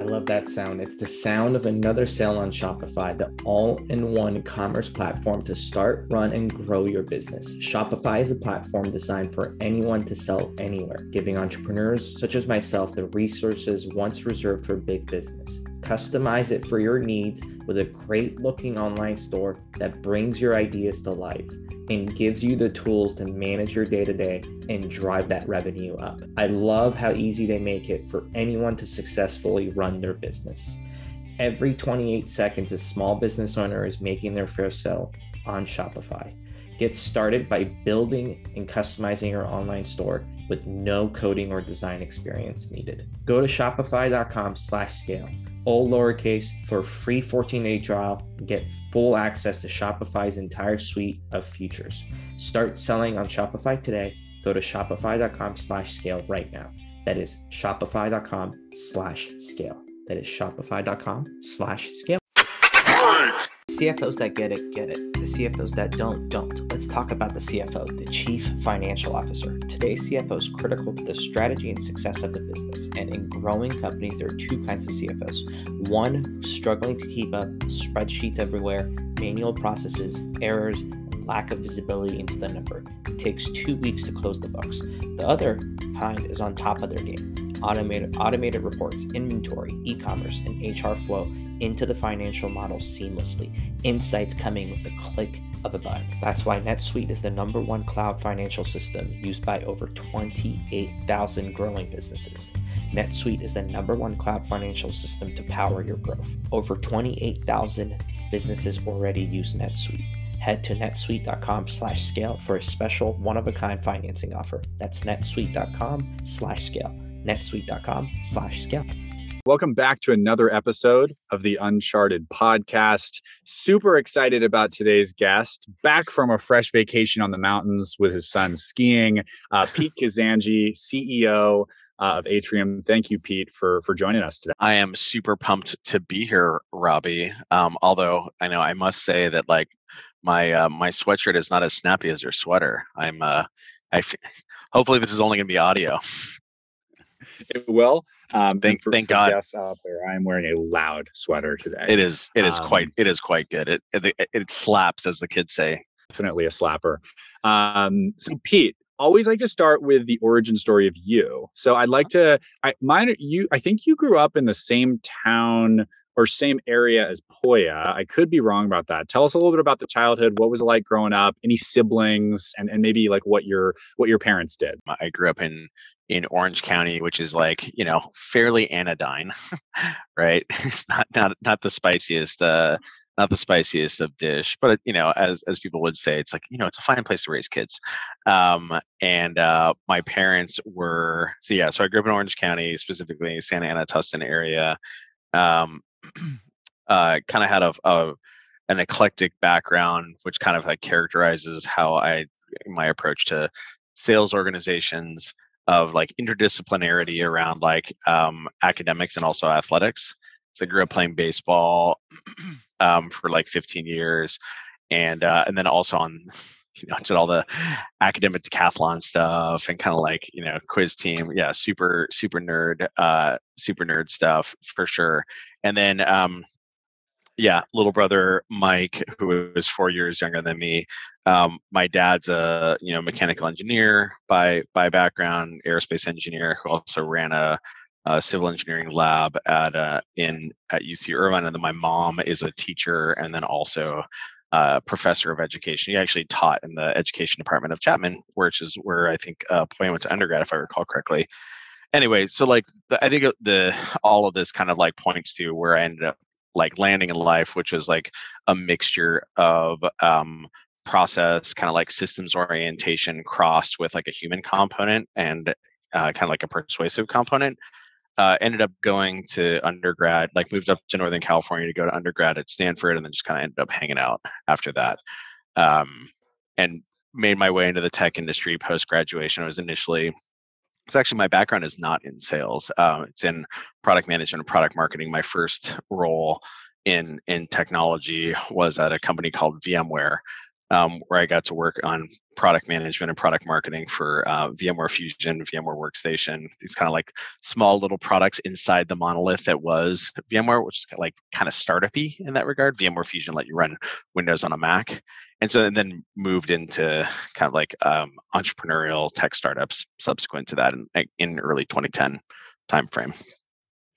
I love that sound. It's the sound of another sale on Shopify, the all in one commerce platform to start, run, and grow your business. Shopify is a platform designed for anyone to sell anywhere, giving entrepreneurs such as myself the resources once reserved for big business. Customize it for your needs with a great looking online store that brings your ideas to life and gives you the tools to manage your day to day and drive that revenue up. I love how easy they make it for anyone to successfully run their business. Every 28 seconds, a small business owner is making their first sale on Shopify. Get started by building and customizing your online store with no coding or design experience needed. Go to shopify.com slash scale, all lowercase for a free 14-day trial. Get full access to Shopify's entire suite of features. Start selling on Shopify today. Go to shopify.com slash scale right now. That is shopify.com slash scale. That is shopify.com slash scale. CFOs that get it, get it. The CFOs that don't, don't. Let's talk about the CFO, the Chief Financial Officer. Today's CFO is critical to the strategy and success of the business. And in growing companies, there are two kinds of CFOs. One, struggling to keep up, spreadsheets everywhere, manual processes, errors, and lack of visibility into the number. It takes two weeks to close the books. The other kind is on top of their game. Automated, automated reports, inventory, e commerce, and HR flow into the financial model seamlessly. Insights coming with the click of a button. That's why NetSuite is the number one cloud financial system used by over 28,000 growing businesses. NetSuite is the number one cloud financial system to power your growth. Over 28,000 businesses already use NetSuite. Head to netsuite.com slash scale for a special one-of-a-kind financing offer. That's netsuite.com slash scale. netsuite.com slash scale. Welcome back to another episode of the Uncharted podcast. Super excited about today's guest. Back from a fresh vacation on the mountains with his son skiing, uh, Pete Kazanjy, CEO uh, of Atrium. Thank you, Pete, for for joining us today. I am super pumped to be here, Robbie. Um, although I know I must say that like my uh, my sweatshirt is not as snappy as your sweater. I'm uh, I f- hopefully this is only going to be audio. It will. Um, thank for, thank for God. Guests out there, I am wearing a loud sweater today. It is it is Um, quite it is quite good. It, it it slaps as the kids say. definitely a slapper. Um, so Pete, always like to start with the origin story of you. So I'd like to I mine you I think you grew up in the same town or same area as Poya. I could be wrong about that. Tell us a little bit about the childhood. What was it like growing up? Any siblings and, and maybe like what your what your parents did. I grew up in in Orange County, which is like you know fairly anodyne, right? It's not not not the spiciest, uh, not the spiciest of dish, but you know, as as people would say, it's like you know, it's a fine place to raise kids. Um, and uh, my parents were so yeah, so I grew up in Orange County, specifically Santa Ana, Tustin area. Um, uh, kind of had a, a an eclectic background, which kind of like characterizes how I my approach to sales organizations of like interdisciplinarity around like um, academics and also athletics. So I grew up playing baseball um, for like 15 years, and uh, and then also on you know did all the academic decathlon stuff and kind of like you know quiz team. Yeah, super super nerd, uh, super nerd stuff for sure. And then um, yeah, little brother Mike, who is four years younger than me. Um, my dad's a you know mechanical engineer by by background, aerospace engineer who also ran a, a civil engineering lab at uh, in at UC Irvine, and then my mom is a teacher and then also a professor of education. He actually taught in the education department of Chapman, which is where I think uh, Poya went to undergrad, if I recall correctly. Anyway, so like the, I think the all of this kind of like points to where I ended up like landing in life, which was like a mixture of um, process, kind of like systems orientation crossed with like a human component and uh, kind of like a persuasive component. Uh, ended up going to undergrad, like moved up to Northern California to go to undergrad at Stanford, and then just kind of ended up hanging out after that. Um, and made my way into the tech industry post graduation. I was initially it's actually my background is not in sales. Um, it's in product management and product marketing. My first role in in technology was at a company called VMware, um, where I got to work on product management and product marketing for uh, VMware Fusion, VMware Workstation, these kind of like small little products inside the monolith that was VMware, which is like kind of startupy in that regard. VMware Fusion let you run Windows on a Mac, and so and then moved into kind of like um, entrepreneurial tech startups subsequent to that in, in early 2010 timeframe.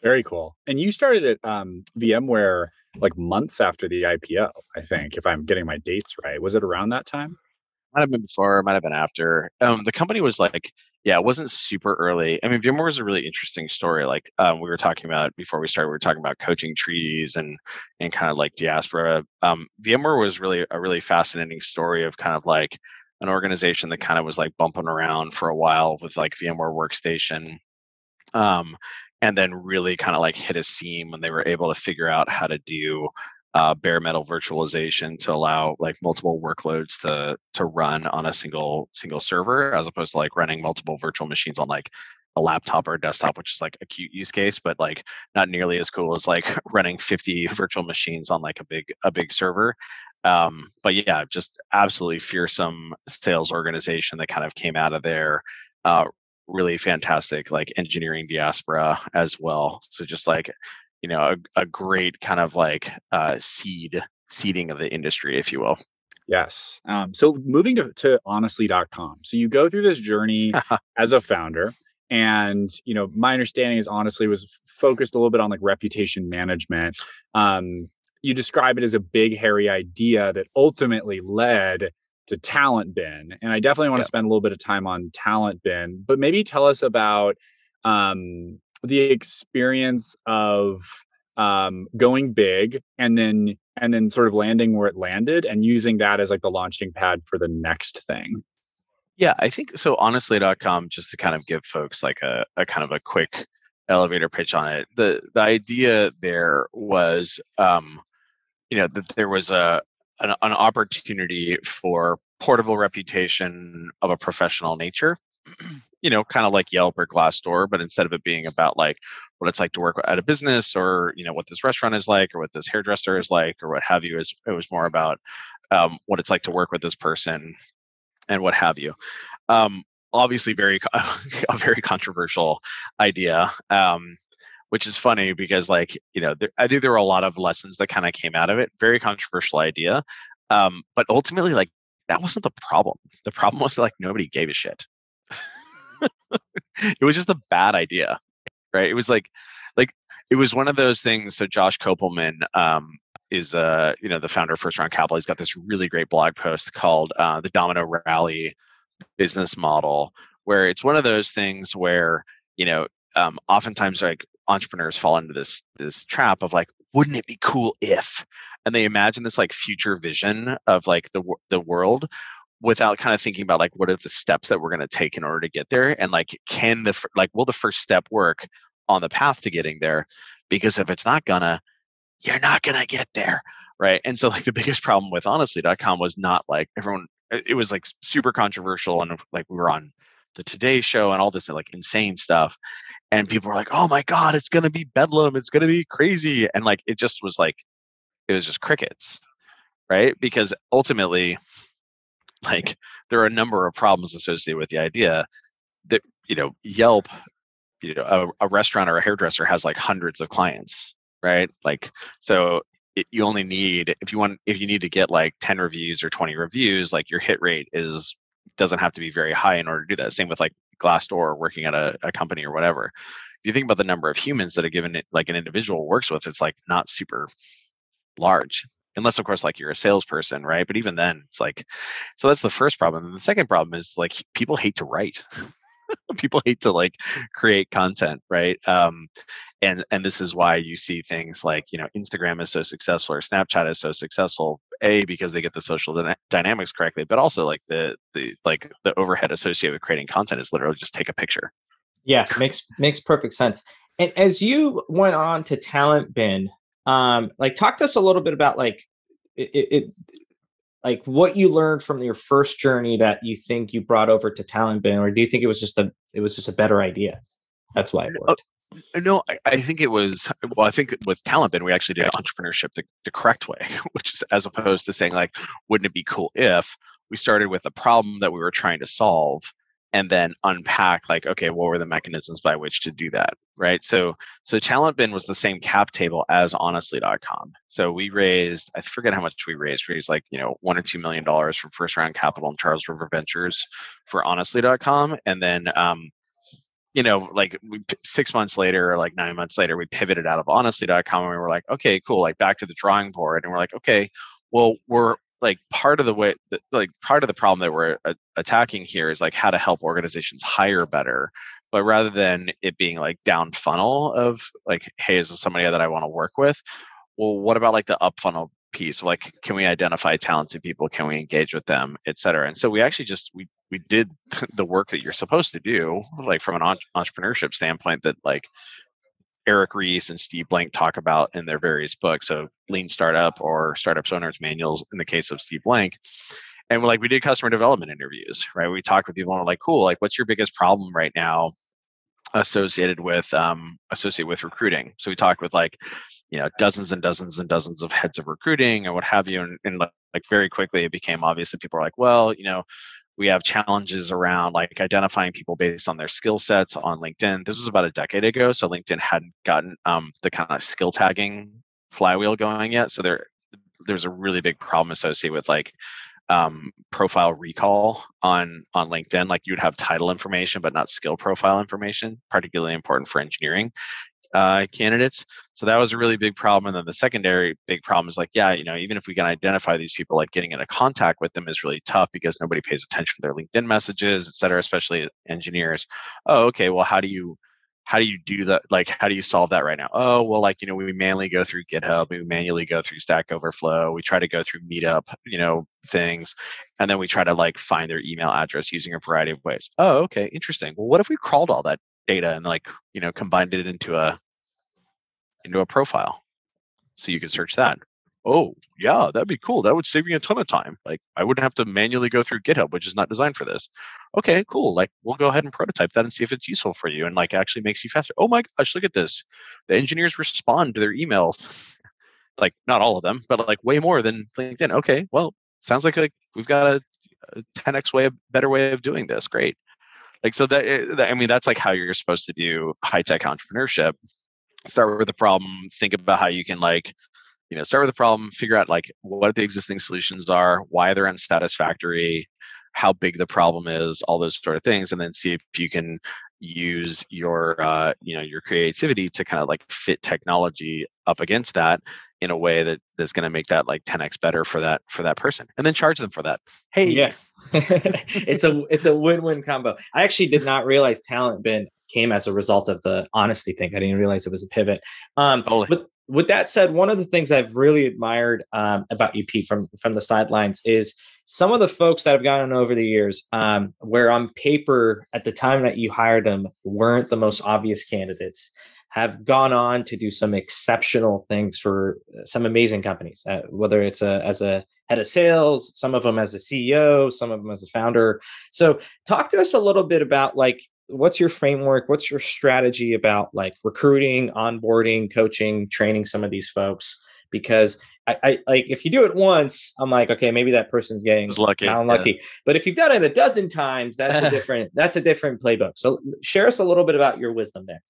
Very cool. And you started at um, VMware like months after the IPO, I think, if I'm getting my dates right. Was it around that time? Might have been before, might have been after. Um, the company was like, yeah, it wasn't super early. I mean, VMware was a really interesting story. Like um, we were talking about before we started, we were talking about coaching trees and and kind of like diaspora. Um, VMware was really a really fascinating story of kind of like an organization that kind of was like bumping around for a while with like VMware Workstation. Um, and then really kind of like hit a seam when they were able to figure out how to do uh, bare metal virtualization to allow like multiple workloads to to run on a single single server as opposed to like running multiple virtual machines on like a laptop or a desktop which is like a cute use case but like not nearly as cool as like running 50 virtual machines on like a big a big server. Um, but yeah just absolutely fearsome sales organization that kind of came out of there uh, really fantastic like engineering diaspora as well. So just like you know a, a great kind of like uh, seed seeding of the industry, if you will. Yes. Um, so moving to, to honestly.com. So you go through this journey as a founder and you know my understanding is honestly was focused a little bit on like reputation management um, you describe it as a big hairy idea that ultimately led to TalentBin. And I definitely want to spend a little bit of time on TalentBin, but maybe tell us about um, the experience of um, going big and then and then sort of landing where it landed and using that as like the launching pad for the next thing. Yeah, I think so. Honestly.com, just to kind of give folks like a, a kind of a quick elevator pitch on it. The the idea there was um, you know that there was a an, an opportunity for portable reputation of a professional nature you know kind of like yelp or glassdoor but instead of it being about like what it's like to work at a business or you know what this restaurant is like or what this hairdresser is like or what have you is it was more about um, what it's like to work with this person and what have you. Um, obviously very a very controversial idea um, which is funny because like you know there, i think there were a lot of lessons that kind of came out of it very controversial idea um, but ultimately like that wasn't the problem. The problem was that, like nobody gave a shit. It was just a bad idea right? It was like like it was one of those things so josh kopelman um, is uh you know the founder of first round capital. He's got this really great blog post called uh, the domino rally business model where it's one of those things where you know um, oftentimes like entrepreneurs fall into this this trap of like wouldn't it be cool if? And they imagine this like future vision of like the the world without kind of thinking about like what are the steps that we're going to take in order to get there and like can the like will the first step work on the path to getting there? Because if it's not gonna you're not gonna get there right? And so like the biggest problem with honestly.com was not like everyone it was like super controversial and like we were on the today show and all this like insane stuff and people were like, "Oh my god, it's gonna be bedlam! It's gonna be crazy!" And like it just was like, it was just crickets, right? Because ultimately, like there are a number of problems associated with the idea that you know Yelp, you know, a, a restaurant or a hairdresser has like hundreds of clients, right? Like so. It, you only need if you want if you need to get like 10 reviews or 20 reviews like your hit rate is doesn't have to be very high in order to do that same with like Glassdoor working at a, a company or whatever. If you think about the number of humans that a given like an individual works with, it's like not super large unless of course like you're a salesperson right? But even then it's like so that's the first problem. And the second problem is like people hate to write. People hate to like create content right? Um and and this is why you see things like you know instagram is so successful or snapchat is so successful a because they get the social dyna- dynamics correctly but also like the the like the overhead associated with creating content is literally just take a picture. Yeah makes makes perfect sense. And as you went on to TalentBin um like talk to us a little bit about like it, it like what you learned from your first journey that you think you brought over to TalentBin or do you think it was just a it was just a better idea? That's why it uh, worked No, I, I, think it was. Well, I think with TalentBin, we actually did entrepreneurship the, the correct way, which is as opposed to saying like, wouldn't it be cool if we started with a problem that we were trying to solve, and then unpack like, okay, what were the mechanisms by which to do that, right? So, so TalentBin was the same cap table as Honestly.com. So we raised, I forget how much we raised. We raised like you know one or two million dollars from first round capital and Charles River Ventures for Honestly.com, and then. Um, you know, like we, six months later or like nine months later, we pivoted out of honestly.com and we were like, okay, cool, like back to the drawing board. And we're like, okay, well, we're like part of the way, like part of the problem that we're attacking here is like how to help organizations hire better. But rather than it being like down funnel of like, hey, is this somebody that I want to work with? Well, what about like the up funnel piece like can we identify talented people? Can we engage with them et cetera and so we actually just we we did the work that you're supposed to do like from an entrepreneurship standpoint that like eric ries and steve blank talk about in their various books so lean startup or startups owners manuals in the case of steve blank. And like we did customer development interviews right? We talked with people and we're like cool like what's your biggest problem right now associated with um associated with recruiting? So we talked with like you know dozens and dozens and dozens of heads of recruiting and what have you and, and like very quickly it became obvious that people are like well you know we have challenges around like identifying people based on their skill sets on linkedin. This was about a decade ago so linkedin hadn't gotten um, the kind of skill tagging flywheel going yet so there there's a really big problem associated with like um, profile recall on on linkedin like you'd have title information but not skill profile information particularly important for engineering uh, candidates. So that was a really big problem. And then the secondary big problem is like, yeah, you know, even if we can identify these people, like getting into contact with them is really tough because nobody pays attention to their LinkedIn messages, et cetera, especially engineers. Oh, okay. Well, how do you how do you do that? Like, how do you solve that right now? Oh, well, like, you know, we manually go through GitHub, we manually go through Stack Overflow, we try to go through Meetup, you know, things, and then we try to like find their email address using a variety of ways. Oh, okay, interesting. Well, what if we crawled all that data and like, you know, combined it into a into a profile. So you can search that. Oh, yeah, that'd be cool. That would save me a ton of time. Like I wouldn't have to manually go through GitHub, which is not designed for this. Okay, cool. Like we'll go ahead and prototype that and see if it's useful for you and like actually makes you faster. Oh my gosh, look at this. The engineers respond to their emails. like not all of them, but like way more than LinkedIn. Okay, well, sounds like like we've got a, a 10x way, a better way of doing this. Great. Like so that eh, I mean that's like how you're supposed to do high tech entrepreneurship. Start with the problem think about how you can like you know start with the problem figure out like what the existing solutions are why they're unsatisfactory how big the problem is all those sort of things and then see if you can use your uh, you know your creativity to kind of like fit technology up against that in a way that that's going to make that like 10x better for that for that person and then charge them for that hey yeah it's a it's a win-win combo i actually did not realize TalentBin came as a result of the honesty thing. I didn't realize it was a pivot. Um, totally. But with that said, one of the things I've really admired um, about UP from from the sidelines is some of the folks that have gotten over the years, um, where on paper at the time that you hired them weren't the most obvious candidates, have gone on to do some exceptional things for some amazing companies. Uh, whether it's a, as a head of sales, some of them as a CEO, some of them as a founder. So, talk to us a little bit about like what's your framework? What's your strategy about like recruiting onboarding coaching training some of these folks? Because I, I like if you do it once i'm like okay maybe that person's getting lucky unlucky yeah. but if you've done it a dozen times that's a different that's a different playbook. So share us a little bit about your wisdom there.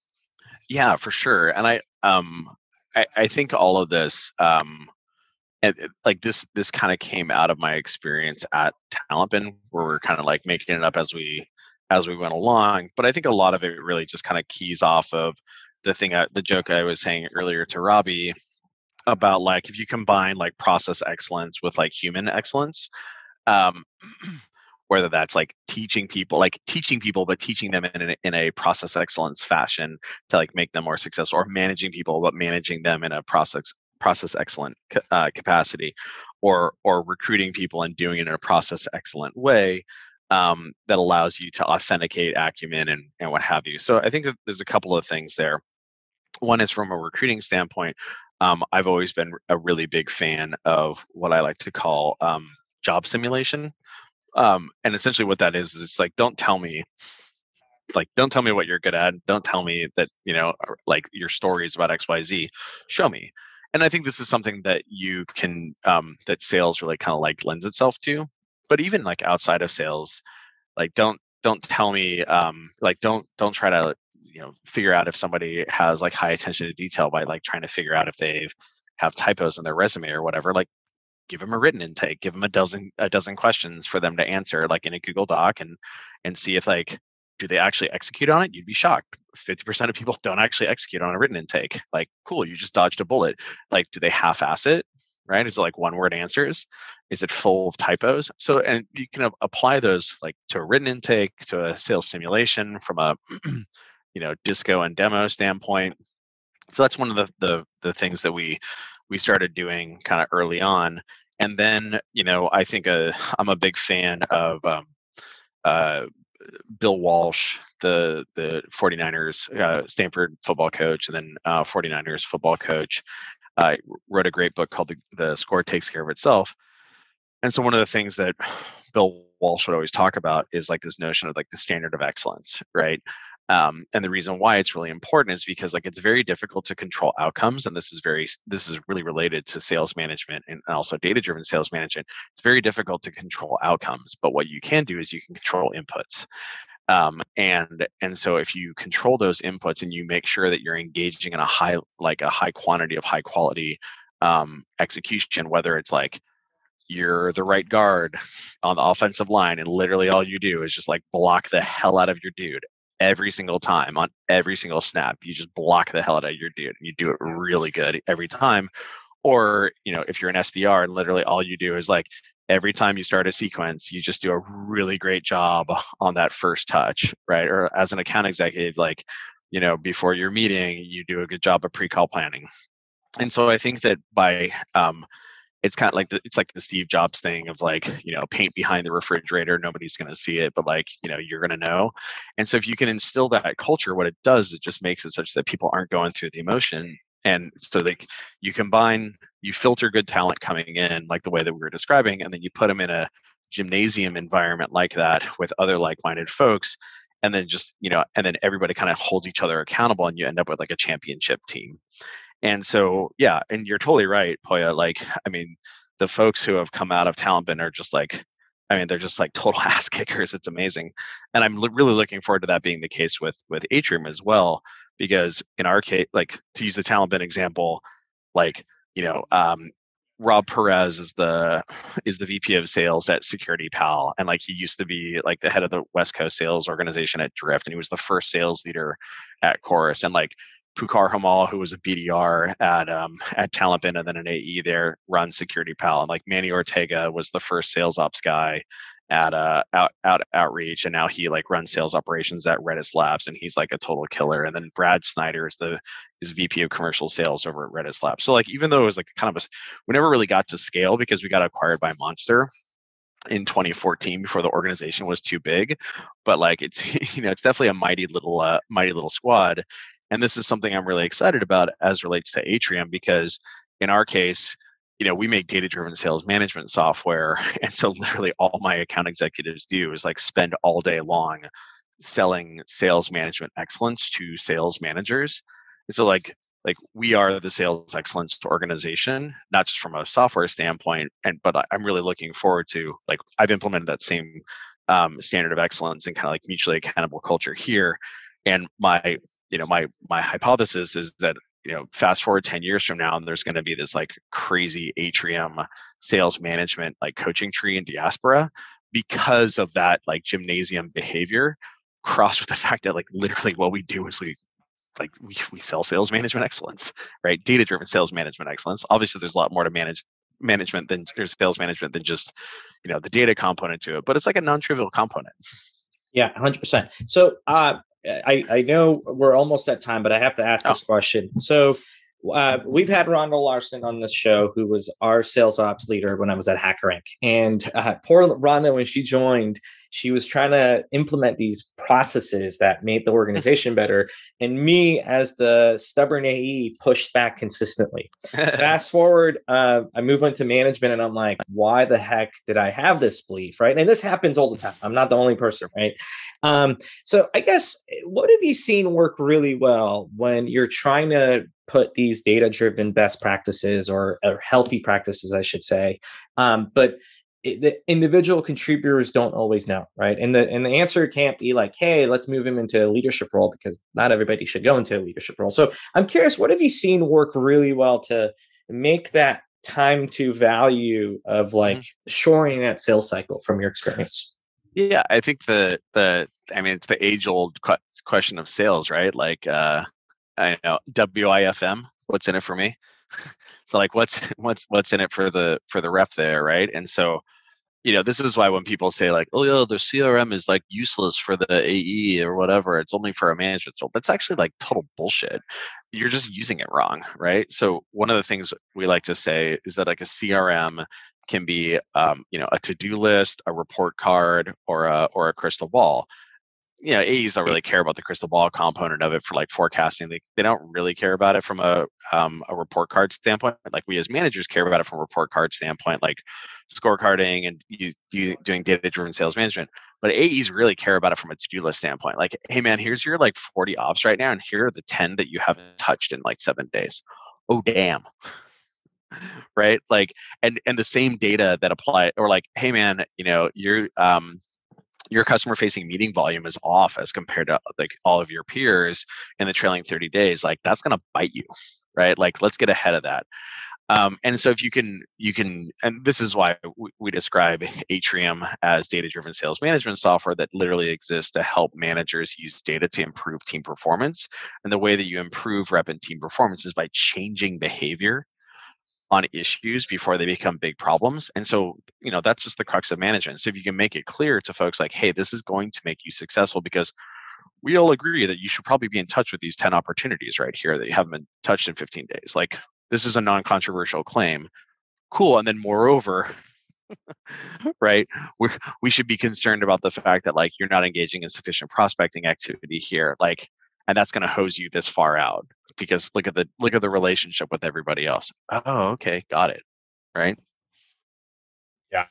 Yeah for sure. And i um i, I think all of this um and like this this kind of came out of my experience at talentbin where we're kind of like making it up as we as we went along. But I think a lot of it really just kind of keys off of the thing, I, the joke I was saying earlier to Robbie about like if you combine like process excellence with like human excellence, um, whether that's like teaching people, like teaching people, but teaching them in a, in a process excellence fashion to like make them more successful, or managing people, but managing them in a process process excellent uh, capacity, or or recruiting people and doing it in a process excellent way um, that allows you to authenticate acumen and, and what have you. So I think that there's a couple of things there. One is from a recruiting standpoint. Um, I've always been a really big fan of what I like to call um, job simulation. Um, and essentially, what that is is it's like, don't tell me like don't tell me what you're good at don't tell me that you know like your stories about xyz show me and i think this is something that you can um, that sales really kind of like lends itself to but even like outside of sales like don't don't tell me um like don't don't try to you know figure out if somebody has like high attention to detail by like trying to figure out if they have typos in their resume or whatever like give them a written intake give them a dozen a dozen questions for them to answer like in a google doc and and see if like do they actually execute on it? You'd be shocked. 50% of people don't actually execute on a written intake. Like cool you just dodged a bullet. Like do they half-ass it right? Is it like one word answers? Is it full of typos? So and you can apply those like to a written intake to a sales simulation from a you know disco and demo standpoint. So that's one of the the, the things that we we started doing kind of early on. And then you know i think uh, i'm a big fan of um, uh, bill walsh the the 49ers uh, stanford football coach and then uh, 49ers football coach uh, wrote a great book called the, the score takes care of itself. And so one of the things that bill walsh would always talk about is like this notion of like the standard of excellence right? Um, and the reason why it's really important is because like it's very difficult to control outcomes and this is very this is really related to sales management and also data driven sales management. It's very difficult to control outcomes but what you can do is you can control inputs um, and and so if you control those inputs and you make sure that you're engaging in a high like a high quantity of high quality um, execution whether it's like you're the right guard on the offensive line and literally all you do is just like block the hell out of your dude every single time on every single snap. You just block the hell out of your dude and you do it really good every time. Or, you know, if you're an SDR and literally all you do is like every time you start a sequence, you just do a really great job on that first touch, right? Or as an account executive, like, you know, before your meeting, you do a good job of pre-call planning. And so I think that by um, it's kind of like the, it's like the Steve Jobs thing of like you know paint behind the refrigerator nobody's going to see it but like you know you're going to know and so if you can instill that culture what it does it just makes it such that people aren't going through the emotion and so like you combine you filter good talent coming in like the way that we were describing and then you put them in a gymnasium environment like that with other like-minded folks and then just you know and then everybody kind of holds each other accountable and you end up with like a championship team and so, yeah, and you're totally right, Poya. Like, I mean, the folks who have come out of TalentBin are just like, I mean, they're just like total ass kickers. It's amazing, and I'm really looking forward to that being the case with with Atrium as well. Because in our case, like to use the TalentBin example, like you know, um, Rob Perez is the is the VP of sales at SecurityPal, and like he used to be like the head of the West Coast sales organization at Drift, and he was the first sales leader at Chorus, and like Pukar Hamal, who was a BDR at um, at TalentBin and then an AE there, runs SecurityPal. And like Manny Ortega was the first sales ops guy at uh out, out outreach and now he like runs sales operations at redis labs and he's like a total killer and then brad snyder is the is vp of commercial sales over at redis labs. So like even though it was like kind of a we never really got to scale because we got acquired by monster in 2014 before the organization was too big but like it's you know it's definitely a mighty little uh, mighty little squad and this is something I'm really excited about as relates to Atrium because in our case, you know, we make data driven sales management software. And so literally all my account executives do is like spend all day long selling sales management excellence to sales managers. And so like like we are the sales excellence organization, not just from a software standpoint, and but I'm really looking forward to like I've implemented that same um, standard of excellence and kind of like mutually accountable culture here and my you know my my hypothesis is that you know fast forward 10 years from now and there's going to be this like crazy atrium sales management like coaching tree in diaspora because of that like gymnasium behavior crossed with the fact that like literally what we do is we like we, we sell sales management excellence right? Data driven sales management excellence. Obviously there's a lot more to manage management than or sales management than just you know the data component to it but it's like a non-trivial component. Yeah 100% so uh I, I know we're almost at time, but I have to ask oh. this question. So uh, we've had Rhonda Larson on the show, who was our sales ops leader when I was at HackerRank. And uh, poor Rhonda, when she joined, she was trying to implement these processes that made the organization better. And me, as the stubborn AE, pushed back consistently. Fast forward, uh, I move into management and I'm like, why the heck did I have this belief? Right. And this happens all the time. I'm not the only person. Right. Um, so I guess what have you seen work really well when you're trying to put these data driven best practices or, or, healthy practices, I should say. Um, but it, the individual contributors don't always know, right? And the and the answer can't be like, hey, let's move him into a leadership role because not everybody should go into a leadership role. So I'm curious, what have you seen work really well to make that time to value of like mm-hmm. shoring that sales cycle from your experience? Yeah, I think the the I mean it's the age old question of sales, right? Like uh I know WIFM, what's in it for me? so like what's what's what's in it for the for the rep there, right? And so you know, this is why when people say like, "Oh, yeah, the CRM is like useless for the AE or whatever," it's only for a management role. That's actually like total bullshit. You're just using it wrong, right? So one of the things we like to say is that like a CRM can be, um, you know, a to-do list, a report card, or a or a crystal ball you know, AEs don't really care about the crystal ball component of it for like forecasting. They, they don't really care about it from a um, a report card standpoint. Like we as managers care about it from a report card standpoint, like scorecarding and you, you doing data driven sales management. But AEs really care about it from a to do list standpoint. Like, hey man, here's your like 40 ops right now, and here are the 10 that you haven't touched in like seven days. Oh damn. right like and and the same data that apply or like hey man you know you're um your customer facing meeting volume is off as compared to like all of your peers in the trailing 30 days like that's going to bite you right? Like let's get ahead of that. Um, and so if you can you can and this is why we, we describe atrium as data driven sales management software that literally exists to help managers use data to improve team performance. And the way that you improve rep and team performance is by changing behavior on issues before they become big problems. And so, you know, that's just the crux of management. So if you can make it clear to folks like, hey, this is going to make you successful because we all agree that you should probably be in touch with these 10 opportunities right here that you haven't been touched in 15 days. Like this is a non-controversial claim. Cool. And then moreover, right, we we should be concerned about the fact that like you're not engaging in sufficient prospecting activity here. Like and that's going to hose you this far out because look at the look at the relationship with everybody else. Oh okay got it right? Yeah.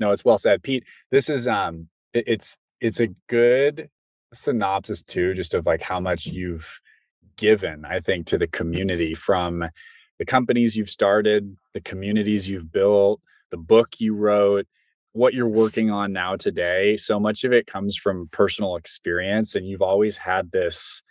No it's well said. Pete this is um it, it's it's a good synopsis too just of like how much you've given i think to the community from the companies you've started the communities you've built the book you wrote what you're working on now today. So much of it comes from personal experience and you've always had this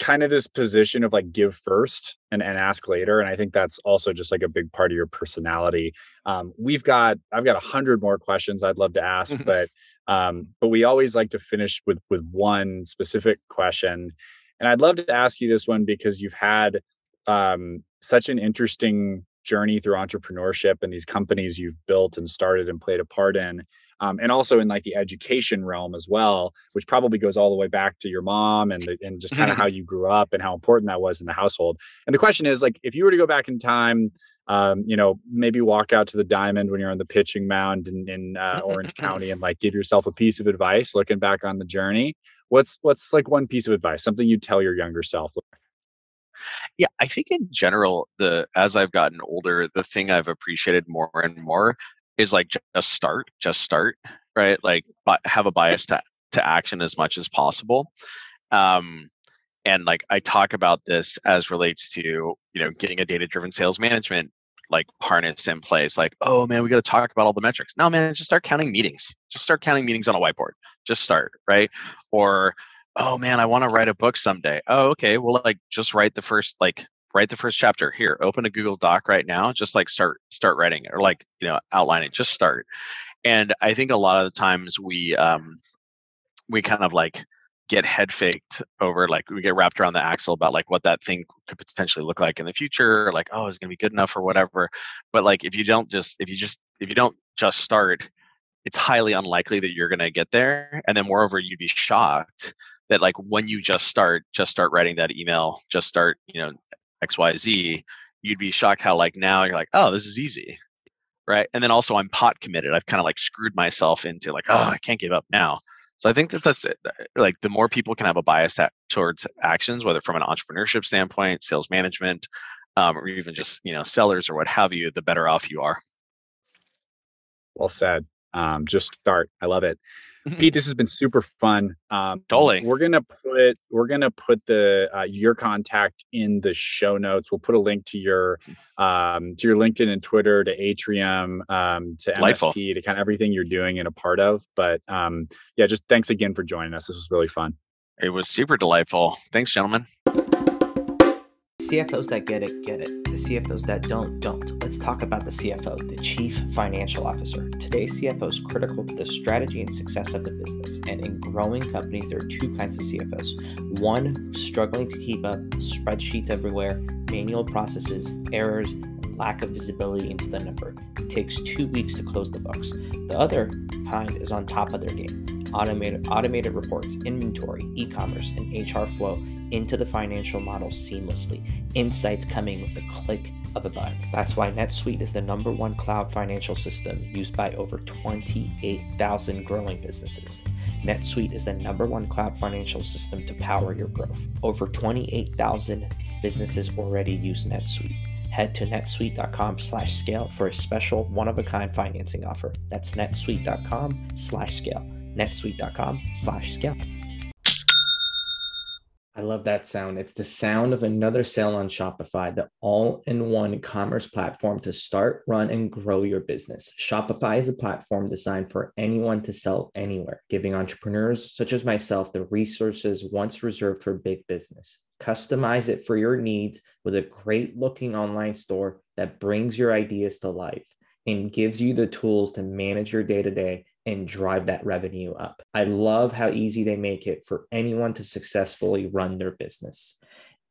kind of this position of like give first and, and ask later and i think that's also just like a big part of your personality. Um, we've got i've got a hundred more questions i'd love to ask but um, but we always like to finish with with one specific question and i'd love to ask you this one because you've had um, such an interesting journey through entrepreneurship and these companies you've built and started and played a part in um, and also in like the education realm as well, which probably goes all the way back to your mom and the, and just kind of how you grew up and how important that was in the household. And the question is like, if you were to go back in time, um, you know, maybe walk out to the diamond when you're on the pitching mound in, in uh, Orange County and like give yourself a piece of advice, looking back on the journey. What's what's like one piece of advice, something you tell your younger self? Yeah, I think in general, the as I've gotten older, the thing I've appreciated more and more is like just start, just start, right? Like but have a bias to, to action as much as possible. Um, and like I talk about this as relates to, you know, getting a data driven sales management like harness in place like oh man we got to talk about all the metrics. No man just start counting meetings. Just start counting meetings on a whiteboard. Just start right? Or oh man i want to write a book someday. Oh okay well like just write the first like write the first chapter here. Open a google doc right now just like start start writing it or like you know outline it just start. And i think a lot of the times we um we kind of like get head faked over like we get wrapped around the axle about like what that thing could potentially look like in the future like oh it's going to be good enough or whatever. But like if you don't just if you just if you don't just start it's highly unlikely that you're going to get there. And then moreover you'd be shocked that like when you just start just start writing that email just start you know xyz you'd be shocked how like now you're like oh this is easy right? And then also I'm pot committed. I've kind of like screwed myself into like, oh, I can't give up now. So I think that that's it. like the more people can have a bias that towards actions, whether from an entrepreneurship standpoint, sales management, um, or even just you know sellers or what have you, the better off you are. Well said. Um, just start. I love it. Pete, this has been super fun. Um, totally. We're gonna put we're gonna put the uh, your contact in the show notes. We'll put a link to your um, to your LinkedIn and Twitter, to Atrium, um, to Delightful. MSP, to kind of everything you're doing and a part of. But um, yeah, just thanks again for joining us. This was really fun. It was super delightful. Thanks, gentlemen. CFOs that get it, get it. The CFOs that don't, don't. Let's talk about the CFO, the Chief Financial Officer. Today's CFO is critical to the strategy and success of the business. And in growing companies, there are two kinds of CFOs. One, struggling to keep up, spreadsheets everywhere, manual processes, errors, lack of visibility into the number. It takes two weeks to close the books. The other kind is on top of their game. Automated, automated reports, inventory, e commerce, and HR flow into the financial model seamlessly. Insights coming with the click of a button. That's why NetSuite is the number one cloud financial system used by over 28,000 growing businesses. NetSuite is the number one cloud financial system to power your growth. Over 28,000 businesses already use NetSuite. Head to netsuite.com slash scale for a special one-of-a-kind financing offer. That's netsuite.com slash scale. netsuite.com slash scale. I love that sound. It's the sound of another sale on Shopify, the all in one commerce platform to start, run, and grow your business. Shopify is a platform designed for anyone to sell anywhere, giving entrepreneurs such as myself the resources once reserved for big business. Customize it for your needs with a great looking online store that brings your ideas to life and gives you the tools to manage your day to day and drive that revenue up. I love how easy they make it for anyone to successfully run their business.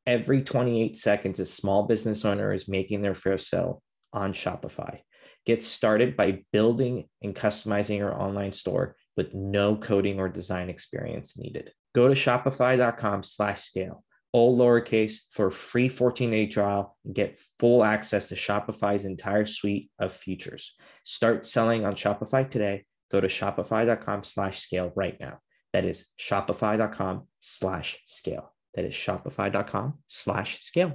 Every 28 seconds, a small business owner is making their first sale on Shopify. Get started by building and customizing your online store with no coding or design experience needed. Go to shopify.com slash scale, all lowercase for a free 14-day trial and get full access to Shopify's entire suite of features. Start selling on Shopify today go to shopify.com slash scale right now. That is shopify.com slash scale. That is shopify.com slash scale.